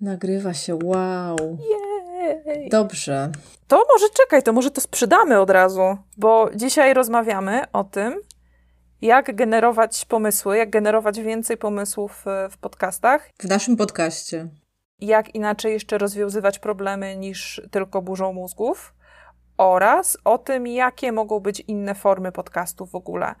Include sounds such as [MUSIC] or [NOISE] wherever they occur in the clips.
Nagrywa się, wow. Jej. Dobrze. To może czekaj, to może to sprzedamy od razu, bo dzisiaj rozmawiamy o tym, jak generować pomysły, jak generować więcej pomysłów e, w podcastach, W naszym podcaście. jak inaczej jeszcze rozwiązywać problemy niż tylko burzą mózgów oraz o tym, jakie mogą być inne formy podcastów w ogóle.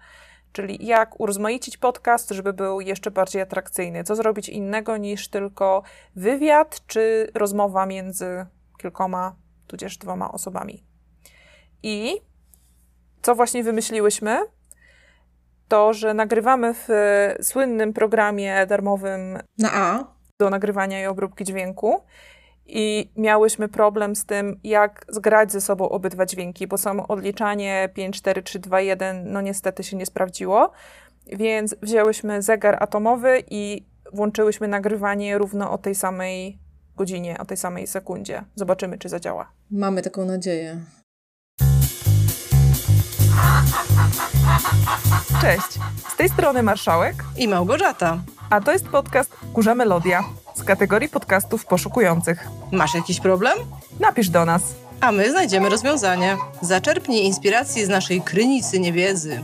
Czyli jak urozmaicić podcast, żeby był jeszcze bardziej atrakcyjny. Co zrobić innego niż tylko wywiad czy rozmowa między kilkoma, tudzież dwoma osobami. I co właśnie wymyśliłyśmy? To, że nagrywamy w słynnym programie darmowym Na A. do nagrywania i obróbki dźwięku. I miałyśmy problem z tym, jak zgrać ze sobą obydwa dźwięki, bo samo odliczanie 5, 4, 3, 2, 1, no niestety się nie sprawdziło. Więc wzięłyśmy zegar atomowy i włączyłyśmy nagrywanie równo o tej samej godzinie, o tej samej sekundzie. Zobaczymy, czy zadziała. Mamy taką nadzieję. Cześć, z tej strony Marszałek, I Małgorzata. A to jest podcast Kurza Melodia z kategorii podcastów poszukujących. Masz jakiś problem? Napisz do nas. A my znajdziemy rozwiązanie. Zaczerpnij inspiracji z naszej krynicy niewiedzy.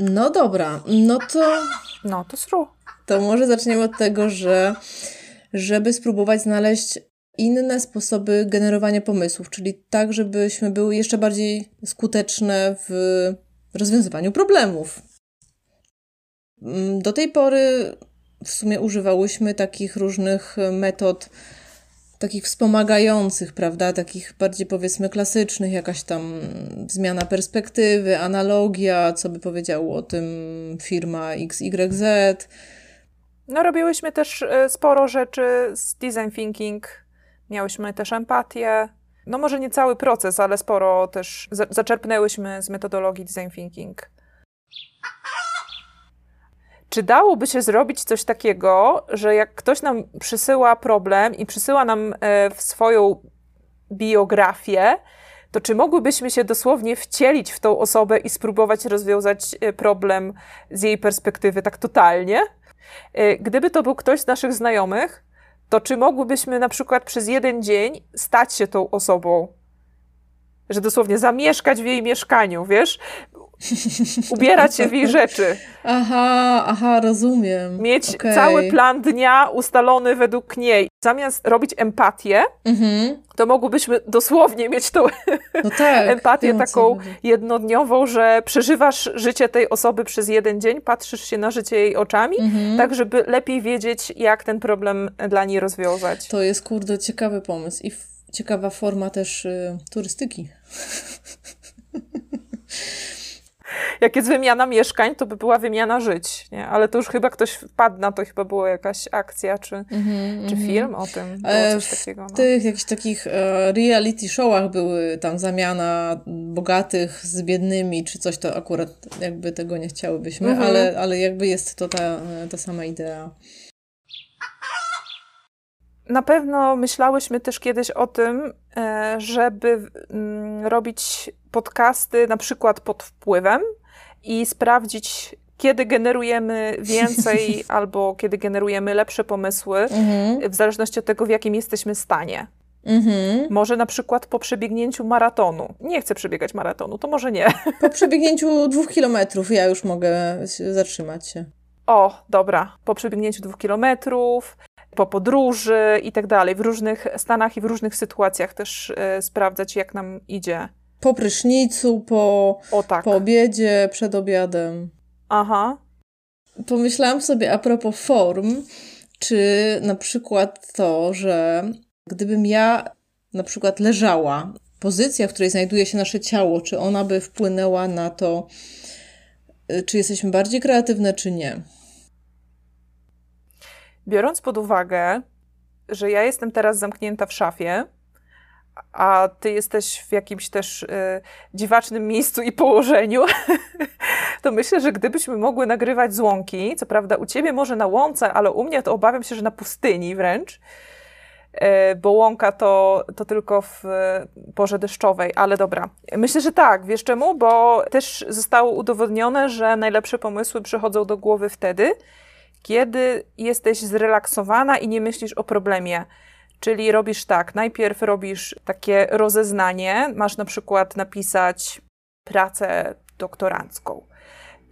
No dobra, no to, No to sru. to może zaczniemy od tego, że żeby spróbować znaleźć inne sposoby generowania pomysłów, czyli tak, żebyśmy były jeszcze bardziej skuteczne w rozwiązywaniu problemów. Mm, Do tej pory w sumie używałyśmy takich różnych metod, takich wspomagających, prawda? Takich bardziej powiedzmy klasycznych, jakaś tam zmiana perspektywy, analogia, co by powiedziało o tym firma XYZ. No, robiłyśmy też e, sporo rzeczy z design thinking, miałyśmy też empatię. No, może nie cały proces, ale sporo też za- zaczerpnęłyśmy z metodologii design thinking. Czy dałoby się zrobić coś takiego, że jak ktoś nam przysyła problem i przysyła nam e, w swoją biografię, to czy mogłybyśmy się dosłownie wcielić w tą osobę i spróbować rozwiązać e, problem z jej perspektywy tak totalnie? E, Gdyby to był ktoś z naszych znajomych, to czy mogłybyśmy na przykład przez jeden dzień stać się tą osobą? Że dosłownie zamieszkać w jej mieszkaniu, wiesz? [LAUGHS] Ubierać się w jej rzeczy. Aha, aha, rozumiem. Mieć Okej. cały plan dnia ustalony według niej. Zamiast robić empatię, Mhm. to mogłybyśmy dosłownie mieć tą No tak. [LAUGHS] empatię wiem, taką jednodniową, że przeżywasz życie tej osoby przez jeden dzień, patrzysz się na życie jej oczami, Mhm. tak żeby lepiej wiedzieć, jak ten problem dla niej rozwiązać. To jest kurde ciekawy pomysł i ciekawa forma też y, turystyki. [LAUGHS] Jak jest wymiana mieszkań, to by była wymiana żyć, nie? Ale to już chyba ktoś wpadł na to, chyba była jakaś akcja czy, czy film o tym, było E, coś w takiego. No. tych jakichś takich e, reality showach były tam zamiana bogatych z biednymi, czy coś to akurat jakby tego nie chciałybyśmy, Mhm. ale, ale jakby jest to ta, ta sama idea. Na pewno myślałyśmy też kiedyś o tym, e, żeby mm, robić podcasty na przykład pod wpływem i sprawdzić, kiedy generujemy więcej [LAUGHS] albo kiedy generujemy lepsze pomysły, Mhm. w zależności od tego, w jakim jesteśmy stanie. Mhm. Może na przykład po przebiegnięciu maratonu. Nie chcę przebiegać maratonu, to może nie. Po przebiegnięciu dwóch kilometrów ja już mogę zatrzymać się. O, dobra, po przebiegnięciu dwóch kilometrów, po podróży i tak dalej, w różnych stanach i w różnych sytuacjach też e, sprawdzać, jak nam idzie. Po prysznicu, po, O tak. po obiedzie, przed obiadem. Aha. Pomyślałam sobie a propos form, czy na przykład to, że gdybym ja na przykład leżała, pozycja, w której znajduje się nasze ciało, czy ona by wpłynęła na to, y, czy jesteśmy bardziej kreatywne, czy nie. Biorąc pod uwagę, że ja jestem teraz zamknięta w szafie, a ty jesteś w jakimś też y, dziwacznym miejscu i położeniu, [LAUGHS] to myślę, że gdybyśmy mogły nagrywać z łąki, co prawda u ciebie może na łące, ale u mnie to obawiam się, że na pustyni wręcz, e, bo łąka to, to tylko w porze deszczowej, ale dobra. Myślę, że tak, wiesz czemu? Bo też zostało udowodnione, że najlepsze pomysły przychodzą do głowy wtedy, kiedy jesteś zrelaksowana i nie myślisz o problemie. Czyli robisz tak, najpierw robisz takie rozeznanie, masz na przykład napisać pracę doktorancką.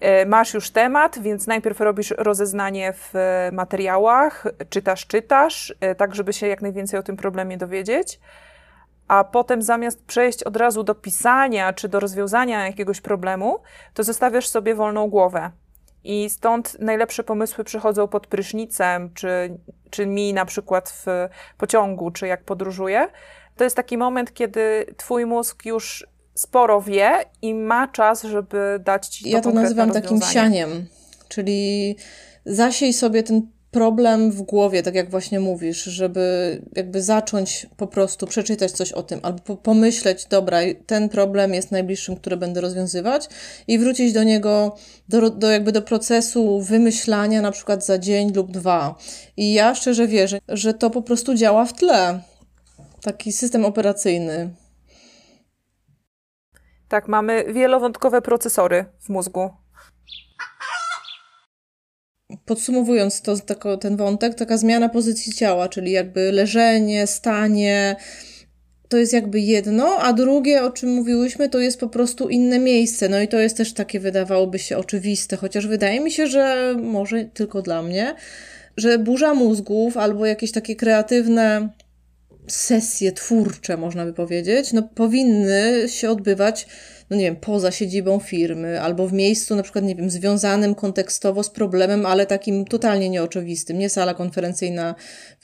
E, masz już temat, więc najpierw robisz rozeznanie w materiałach, czytasz, czytasz, e, tak żeby się jak najwięcej o tym problemie dowiedzieć, a potem zamiast przejść od razu do pisania czy do rozwiązania jakiegoś problemu, to zostawiasz sobie wolną głowę. I stąd najlepsze pomysły przychodzą pod prysznicem, czy, czy mi na przykład w pociągu, czy jak podróżuję. To jest taki moment, kiedy twój mózg już sporo wie i ma czas, żeby dać ci to Ja to nazywam takim sianiem, czyli zasiej sobie ten problem w głowie, tak jak właśnie mówisz, żeby jakby zacząć po prostu przeczytać coś o tym, albo pomyśleć, dobra, ten problem jest najbliższym, który będę rozwiązywać i wrócić do niego, do, do jakby do procesu wymyślania na przykład za dzień lub dwa. I ja szczerze wierzę, że to po prostu działa w tle. Taki system operacyjny. Tak, mamy wielowątkowe procesory w mózgu. Podsumowując to, tako, ten wątek, taka zmiana pozycji ciała, czyli jakby leżenie, stanie, to jest jakby jedno, a drugie, o czym mówiłyśmy, to jest po prostu inne miejsce. No i to jest też takie, wydawałoby się oczywiste, chociaż wydaje mi się, że może tylko dla mnie, że burza mózgów albo jakieś takie kreatywne sesje twórcze, można by powiedzieć, no powinny się odbywać, no nie wiem, poza siedzibą firmy, albo w miejscu na przykład, nie wiem, związanym kontekstowo z problemem, ale takim totalnie nieoczywistym. Nie sala konferencyjna,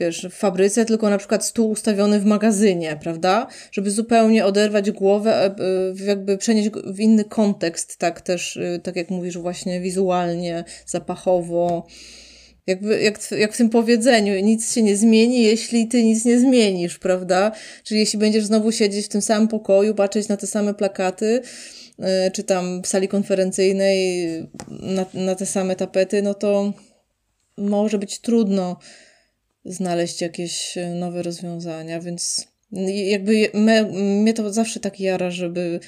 wiesz, w fabryce, tylko na przykład stół ustawiony w magazynie, prawda? Żeby zupełnie oderwać głowę, e, e, jakby przenieść w inny kontekst, tak też, e, tak jak mówisz, właśnie wizualnie, zapachowo, jakby, jak, jak w tym powiedzeniu, nic się nie zmieni, jeśli ty nic nie zmienisz, prawda? Czyli jeśli będziesz znowu siedzieć w tym samym pokoju, patrzeć na te same plakaty, yy, czy tam w sali konferencyjnej na, na te same tapety, no to może być trudno znaleźć jakieś nowe rozwiązania, więc jakby me, mnie to zawsze tak jara, żeby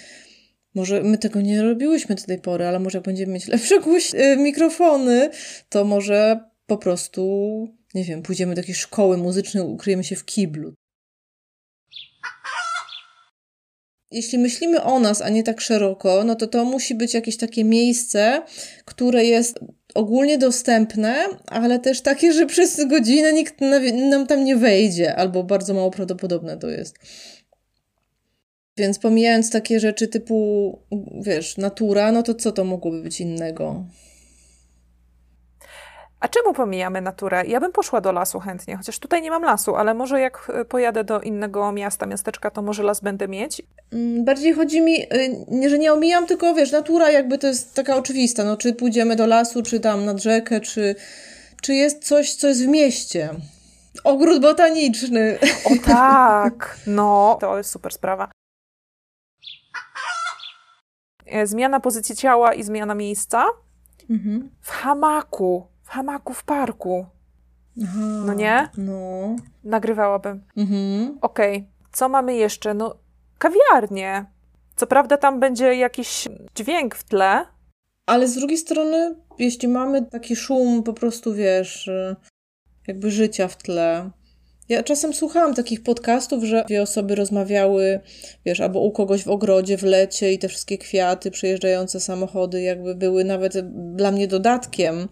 może my tego nie robiłyśmy do tej pory, ale może jak będziemy mieć lepsze głoś- y, mikrofony, to może po prostu, nie wiem, pójdziemy do jakiejś szkoły muzycznej, ukryjemy się w kiblu. Jeśli myślimy o nas, a nie tak szeroko, no to to musi być jakieś takie miejsce, które jest ogólnie dostępne, ale też takie, że przez godzinę nikt nam tam nie wejdzie, albo bardzo mało prawdopodobne to jest. Więc pomijając takie rzeczy typu, wiesz, natura, no to co to mogłoby być innego? A czemu pomijamy naturę? Ja bym poszła do lasu chętnie, chociaż tutaj nie mam lasu, ale może jak e, pojadę do innego miasta, miasteczka, to może las będę mieć. Mm, bardziej chodzi mi, y, że nie omijam, tylko wiesz, natura jakby to jest taka oczywista, no czy pójdziemy do lasu, czy tam nad rzekę, czy, czy jest coś, co jest w mieście. Ogród botaniczny. O [LAUGHS] tak, no, to jest super sprawa. E, zmiana pozycji ciała i zmiana miejsca. Mhm. W hamaku hamaku w parku. Aha, no nie? No. Nagrywałabym. Mhm. Okej, okay. co mamy jeszcze? No, kawiarnie. Co prawda tam będzie jakiś dźwięk w tle. Ale z drugiej strony, jeśli mamy taki szum po prostu, wiesz, jakby życia w tle, ja czasem słuchałam takich podcastów, że dwie osoby rozmawiały, wiesz, albo u kogoś w ogrodzie, w lecie i te wszystkie kwiaty, przejeżdżające samochody, jakby były nawet dla mnie dodatkiem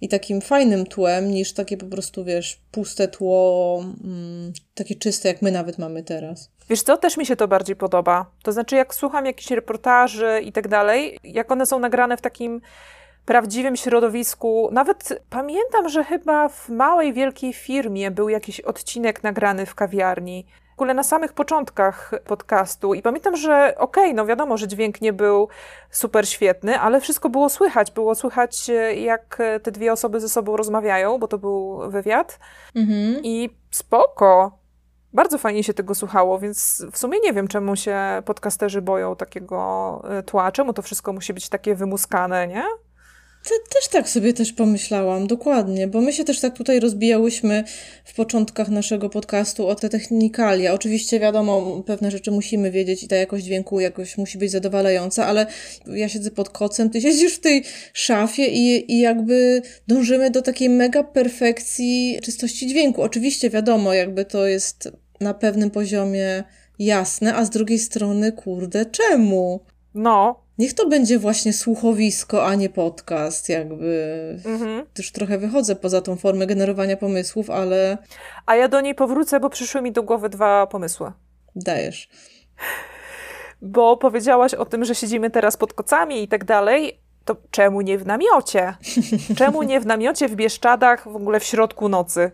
i takim fajnym tłem, niż takie po prostu, wiesz, puste tło, mm, takie czyste, jak my nawet mamy teraz. Wiesz co, też mi się to bardziej podoba. To znaczy, jak słucham jakichś reportaży i tak dalej, jak one są nagrane w takim prawdziwym środowisku. Nawet pamiętam, że chyba w małej, wielkiej firmie był jakiś odcinek nagrany w kawiarni. W ogóle na samych początkach podcastu i pamiętam, że okej, okay, no wiadomo, że dźwięk nie był super świetny, ale wszystko było słychać. Było słychać, jak te dwie osoby ze sobą rozmawiają, bo to był wywiad. Mhm. I spoko. Bardzo fajnie się tego słuchało, więc w sumie nie wiem, czemu się podcasterzy boją takiego tła, czemu to wszystko musi być takie wymuskane, nie? Te, też tak sobie też pomyślałam, dokładnie, bo my się też tak tutaj rozbijałyśmy w początkach naszego podcastu o te technikalia. Oczywiście wiadomo, pewne rzeczy musimy wiedzieć i ta jakość dźwięku jakoś musi być zadowalająca, ale ja siedzę pod kocem, ty siedzisz w tej szafie i, i jakby dążymy do takiej mega perfekcji czystości dźwięku. Oczywiście wiadomo, jakby to jest na pewnym poziomie jasne, a z drugiej strony, kurde, czemu? No, Niech to będzie właśnie słuchowisko, a nie podcast, jakby. Mhm. Też trochę wychodzę poza tą formę generowania pomysłów, ale. A ja do niej powrócę, bo przyszły mi do głowy dwa pomysły. Dajesz. Bo powiedziałaś o tym, że siedzimy teraz pod kocami i tak dalej. To czemu nie w namiocie? [LAUGHS] Czemu nie w namiocie w Bieszczadach w ogóle w środku nocy?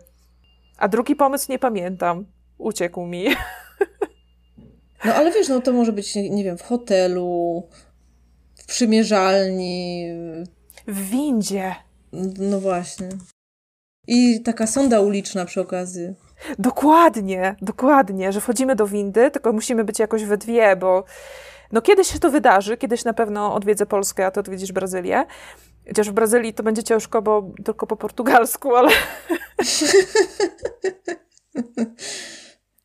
A drugi pomysł nie pamiętam. Uciekł mi. [LAUGHS] No ale wiesz, no to może być, nie, nie wiem, w hotelu, przymierzalni. W windzie. No właśnie. I taka sonda uliczna przy okazji. Dokładnie, dokładnie, że wchodzimy do windy, tylko musimy być jakoś we dwie, bo no kiedyś się to wydarzy, kiedyś na pewno odwiedzę Polskę, a ty odwiedzisz Brazylię. Chociaż w Brazylii to będzie ciężko, bo tylko po portugalsku, ale... [LAUGHS]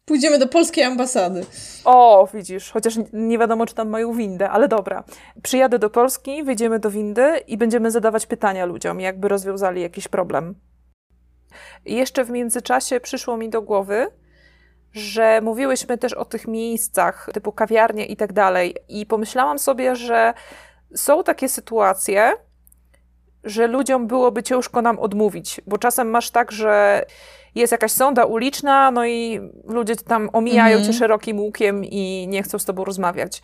Pójdziemy do polskiej ambasady. O, widzisz, chociaż nie wiadomo, czy tam mają windę, ale dobra. Przyjadę do Polski, wyjdziemy do windy i będziemy zadawać pytania ludziom, jakby rozwiązali jakiś problem. I jeszcze w międzyczasie przyszło mi do głowy, że mówiłyśmy też o tych miejscach, typu kawiarnie i tak dalej. I pomyślałam sobie, że są takie sytuacje, że ludziom byłoby ciężko nam odmówić, bo czasem masz tak, że jest jakaś sonda uliczna, no i ludzie tam omijają mhm. cię szerokim łukiem i nie chcą z tobą rozmawiać.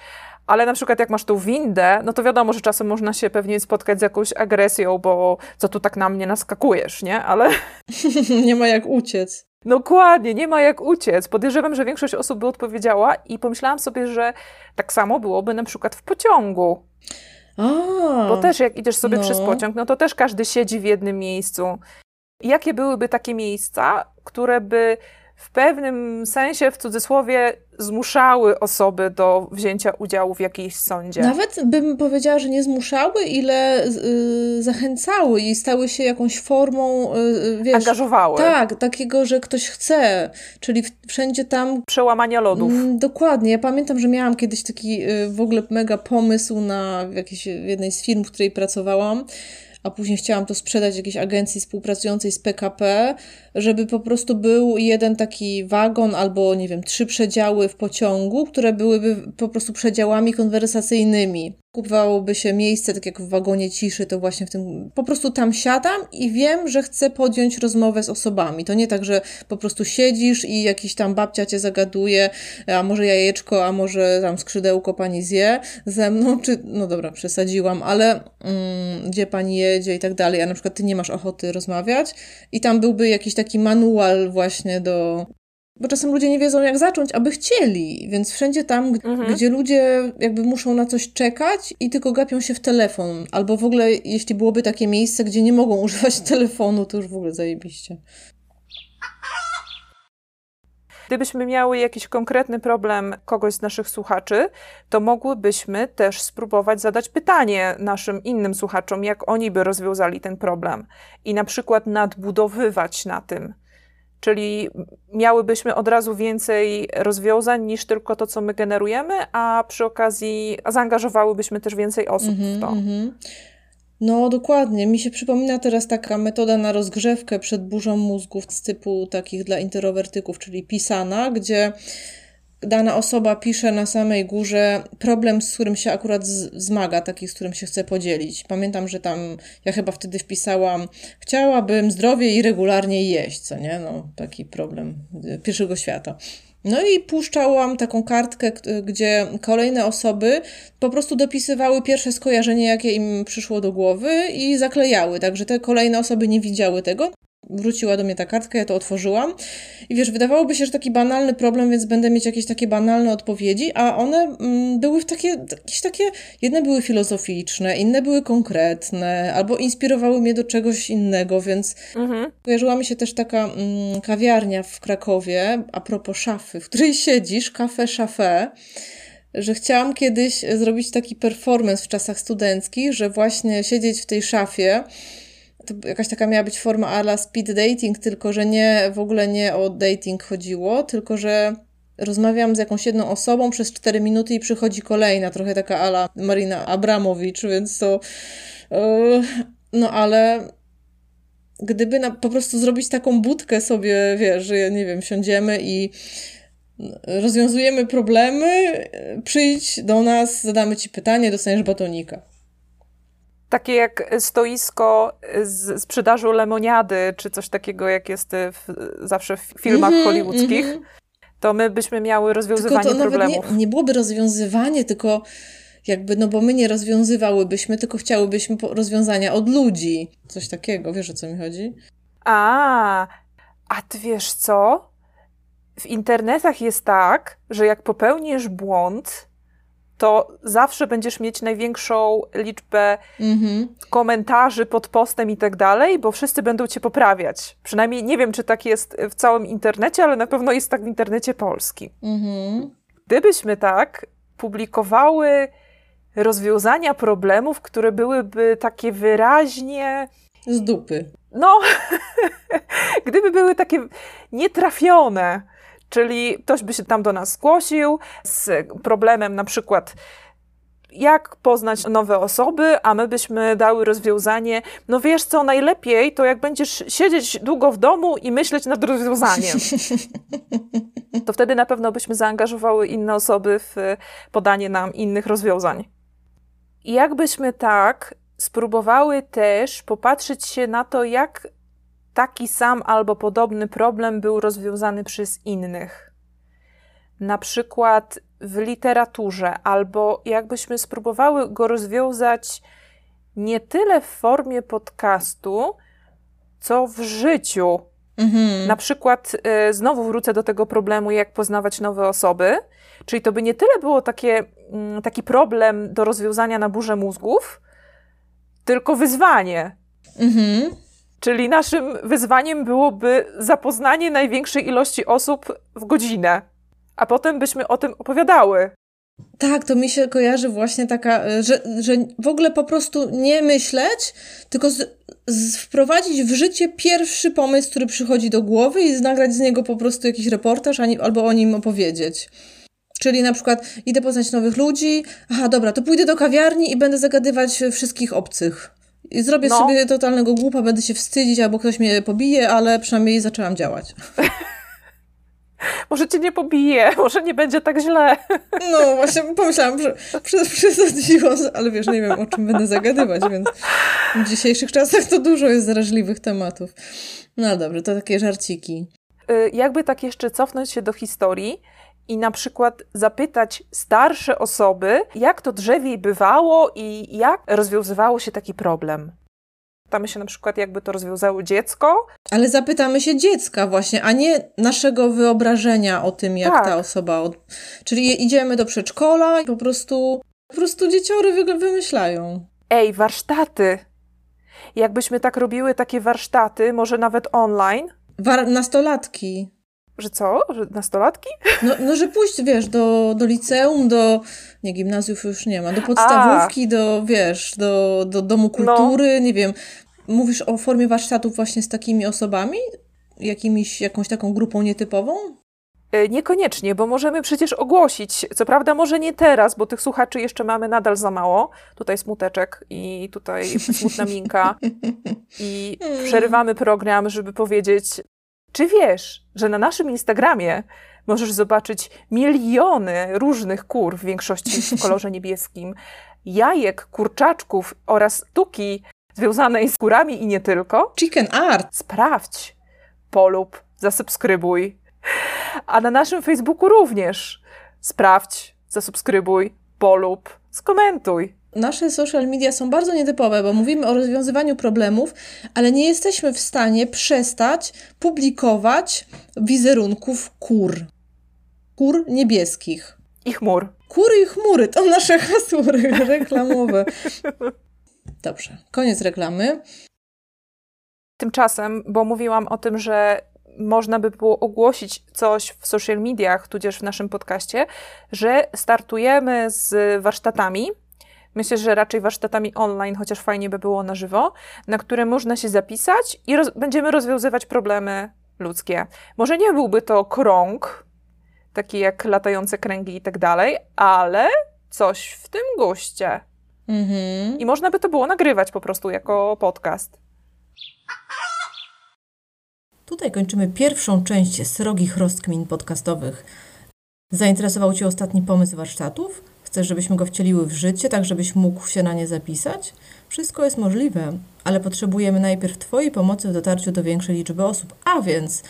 Ale na przykład jak masz tą windę, no to wiadomo, że czasem można się pewnie spotkać z jakąś agresją, bo co tu tak na mnie naskakujesz, nie? Ale... [LAUGHS] [LAUGHS] nie ma jak uciec. Dokładnie, nie ma jak uciec. Podejrzewam, że większość osób by odpowiedziała i pomyślałam sobie, że tak samo byłoby na przykład w pociągu. A, Bo też jak idziesz sobie no. przez pociąg, no to też każdy siedzi w jednym miejscu jakie byłyby takie miejsca, które by w pewnym sensie, w cudzysłowie, zmuszały osoby do wzięcia udziału w jakiejś sądzie. Nawet bym powiedziała, że nie zmuszały, ile y, zachęcały i stały się jakąś formą, y, wiesz... Angażowały. Tak, takiego, że ktoś chce, czyli wszędzie tam... Przełamania lodów. Mm, dokładnie. Ja pamiętam, że miałam kiedyś taki y, w ogóle mega pomysł na jakiejś, jednej z firm, w której pracowałam, a później chciałam to sprzedać jakiejś agencji współpracującej z PKP, żeby po prostu był jeden taki wagon albo, nie wiem, trzy przedziały w pociągu, które byłyby po prostu przedziałami konwersacyjnymi. Kupowałoby się miejsce, tak jak w wagonie ciszy, to właśnie w tym, po prostu tam siadam i wiem, że chcę podjąć rozmowę z osobami. To nie tak, że po prostu siedzisz i jakiś tam babcia cię zagaduje, a może jajeczko, a może tam skrzydełko pani zje ze mną, czy, no dobra, przesadziłam, ale mm, gdzie pani jedzie i tak dalej, a na przykład ty nie masz ochoty rozmawiać i tam byłby jakiś taki manual właśnie do bo czasem ludzie nie wiedzą, jak zacząć, aby chcieli, więc wszędzie tam, mhm. gdzie ludzie jakby muszą na coś czekać i tylko gapią się w telefon, albo w ogóle, jeśli byłoby takie miejsce, gdzie nie mogą [LAUGHS] używać telefonu, to już w ogóle zajebiście. Gdybyśmy miały jakiś konkretny problem kogoś z naszych słuchaczy, to mogłybyśmy też spróbować zadać pytanie naszym innym słuchaczom, jak oni by rozwiązali ten problem i na przykład nadbudowywać na tym Czyli miałybyśmy od razu więcej rozwiązań niż tylko to, co my generujemy, a przy okazji zaangażowałybyśmy też więcej osób mm -hmm, w to. Mm -hmm. No, dokładnie. Mi się przypomina teraz taka metoda na rozgrzewkę przed burzą mózgów z typu takich dla introwertyków, czyli pisana, gdzie dana osoba pisze na samej górze problem, z którym się akurat zmaga, taki, z którym się chce podzielić. Pamiętam, że tam ja chyba wtedy wpisałam, chciałabym zdrowie i regularnie jeść, co nie? No, taki problem pierwszego świata. No i puszczałam taką kartkę, gdzie kolejne osoby po prostu dopisywały pierwsze skojarzenie, jakie im przyszło do głowy i zaklejały, także te kolejne osoby nie widziały tego wróciła do mnie ta kartka, ja to otworzyłam i wiesz, wydawałoby się, że taki banalny problem, więc będę mieć jakieś takie banalne odpowiedzi, a one mm, były w takie, jakieś takie, jedne były filozoficzne, inne były konkretne, albo inspirowały mnie do czegoś innego, więc mhm. kojarzyła mi się też taka mm, kawiarnia w Krakowie, a propos szafy, w której siedzisz, kafe szafę, że chciałam kiedyś zrobić taki performance w czasach studenckich, że właśnie siedzieć w tej szafie, to jakaś taka miała być forma ala speed dating, tylko że nie, w ogóle nie o dating chodziło, tylko że rozmawiam z jakąś jedną osobą przez 4 minuty i przychodzi kolejna, trochę taka ala Marina Abramowicz, więc to yy, no ale gdyby na, po prostu zrobić taką budkę sobie, wiesz, że nie wiem, siądziemy i rozwiązujemy problemy, przyjdź do nas, zadamy ci pytanie, dostaniesz batonika. Takie jak stoisko z sprzedażu lemoniady, czy coś takiego, jak jest w, zawsze w filmach mm -hmm, hollywoodzkich, mm -hmm. to my byśmy miały rozwiązywanie tylko to problemów. Nie, nie byłoby rozwiązywanie, tylko jakby, no bo my nie rozwiązywałybyśmy, tylko chciałybyśmy rozwiązania od ludzi. Coś takiego, wiesz o co mi chodzi? A, a ty wiesz co? W internetach jest tak, że jak popełnisz błąd, to zawsze będziesz mieć największą liczbę mm-hmm. komentarzy pod postem i tak dalej, bo wszyscy będą cię poprawiać. Przynajmniej nie wiem, czy tak jest w całym internecie, ale na pewno jest tak w internecie polskim. Mm-hmm. Gdybyśmy tak publikowały rozwiązania problemów, które byłyby takie wyraźnie. Z dupy. No, [LAUGHS] gdyby były takie nietrafione, czyli ktoś by się tam do nas zgłosił z problemem na przykład jak poznać nowe osoby, a my byśmy dały rozwiązanie, no wiesz co, najlepiej to jak będziesz siedzieć długo w domu i myśleć nad rozwiązaniem. [LAUGHS] To wtedy na pewno byśmy zaangażowały inne osoby w podanie nam innych rozwiązań. I jakbyśmy tak spróbowały też popatrzeć się na to, jak taki sam albo podobny problem był rozwiązany przez innych. Na przykład w literaturze, albo jakbyśmy spróbowały go rozwiązać nie tyle w formie podcastu, co w życiu. Mhm. Na przykład, y, znowu wrócę do tego problemu, jak poznawać nowe osoby. Czyli to by nie tyle było takie, mm, taki problem do rozwiązania na burzę mózgów, tylko wyzwanie. Mhm. Czyli naszym wyzwaniem byłoby zapoznanie największej ilości osób w godzinę, a potem byśmy o tym opowiadały. Tak, to mi się kojarzy właśnie taka, e, że, że w ogóle po prostu nie myśleć, tylko z, z wprowadzić w życie pierwszy pomysł, który przychodzi do głowy i nagrać z niego po prostu jakiś reportaż albo o nim opowiedzieć. Czyli na przykład idę poznać nowych ludzi, aha, dobra, to pójdę do kawiarni i będę zagadywać wszystkich obcych. I zrobię no. sobie totalnego głupa, będę się wstydzić, albo ktoś mnie pobije, ale przynajmniej zaczęłam działać. [LAUGHS] może cię nie pobije, [LAUGHS] może nie będzie tak źle. No, właśnie pomyślałam, że przesadziłam, ale wiesz, nie wiem, o czym będę zagadywać, więc w dzisiejszych czasach to dużo jest zaraźliwych tematów. No dobrze, to takie żarciki. Y, jakby tak jeszcze cofnąć się do historii, i na przykład zapytać starsze osoby, jak to drzewiej bywało i jak rozwiązywało się taki problem. Pytamy się na przykład, jakby to rozwiązało dziecko. Ale zapytamy się dziecka właśnie, a nie naszego wyobrażenia o tym, jak tak. ta osoba... Od... Czyli idziemy do przedszkola i po prostu, po prostu dzieciory wymyślają. Ej, warsztaty! Jakbyśmy tak robiły takie warsztaty, może nawet online. War nastolatki. Że co? Że nastolatki? No, no że pójść, wiesz, do, do liceum, do, nie, gimnazjów już nie ma, do podstawówki, A. do, wiesz, do, do domu no. kultury, no. nie wiem. Mówisz o formie warsztatów właśnie z takimi osobami? Jakimiś, jakąś taką grupą nietypową? E, niekoniecznie, bo możemy przecież ogłosić. Co prawda, może nie teraz, bo tych słuchaczy jeszcze mamy nadal za mało. Tutaj smuteczek i tutaj smutna minka. [LAUGHS] I przerywamy program, żeby powiedzieć: czy wiesz, że na naszym Instagramie możesz zobaczyć miliony różnych kur, w większości w kolorze niebieskim, jajek, kurczaczków oraz tuki związanej z kurami i nie tylko? Chicken art! Sprawdź, polub, zasubskrybuj. A na naszym Facebooku również. Sprawdź, zasubskrybuj, polub, skomentuj nasze social media są bardzo nietypowe, bo mówimy o rozwiązywaniu problemów, ale nie jesteśmy w stanie przestać publikować wizerunków kur. Kur niebieskich. I chmur. Kury i chmury to nasze hasło [LAUGHS] reklamowe. Dobrze, koniec reklamy. Tymczasem, bo mówiłam o tym, że można by było ogłosić coś w social mediach, tudzież w naszym podcaście, że startujemy z warsztatami. Myślę, że raczej warsztatami online, chociaż fajnie by było na żywo, na które można się zapisać i roz będziemy rozwiązywać problemy ludzkie. Może nie byłby to krąg, taki jak latające kręgi i tak dalej, ale coś w tym guście. Mhm. I można by to było nagrywać po prostu jako podcast. Tutaj kończymy pierwszą część srogich rozkmin podcastowych. Zainteresował Cię ostatni pomysł warsztatów? Chcesz, żebyśmy go wcieliły w życie, tak żebyś mógł się na nie zapisać? Wszystko jest możliwe, ale potrzebujemy najpierw Twojej pomocy w dotarciu do większej liczby osób. A więc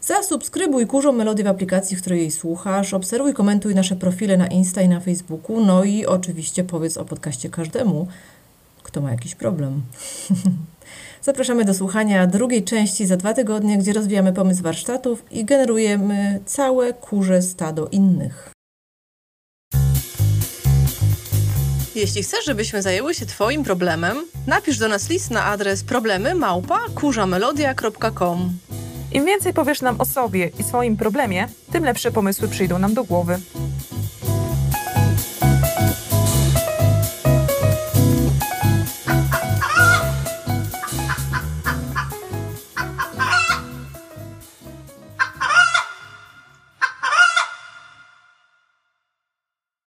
zasubskrybuj Kurzą Melodię w aplikacji, w której jej słuchasz, obserwuj, komentuj nasze profile na Insta i na Facebooku, no i oczywiście powiedz o podcaście każdemu, kto ma jakiś problem. [LAUGHS] Zapraszamy do słuchania drugiej części za dwa tygodnie, gdzie rozwijamy pomysł warsztatów i generujemy całe kurze stado innych. Jeśli chcesz, żebyśmy zajęły się Twoim problemem, napisz do nas list na adres problemy Im więcej powiesz nam o sobie i swoim problemie, tym lepsze pomysły przyjdą nam do głowy.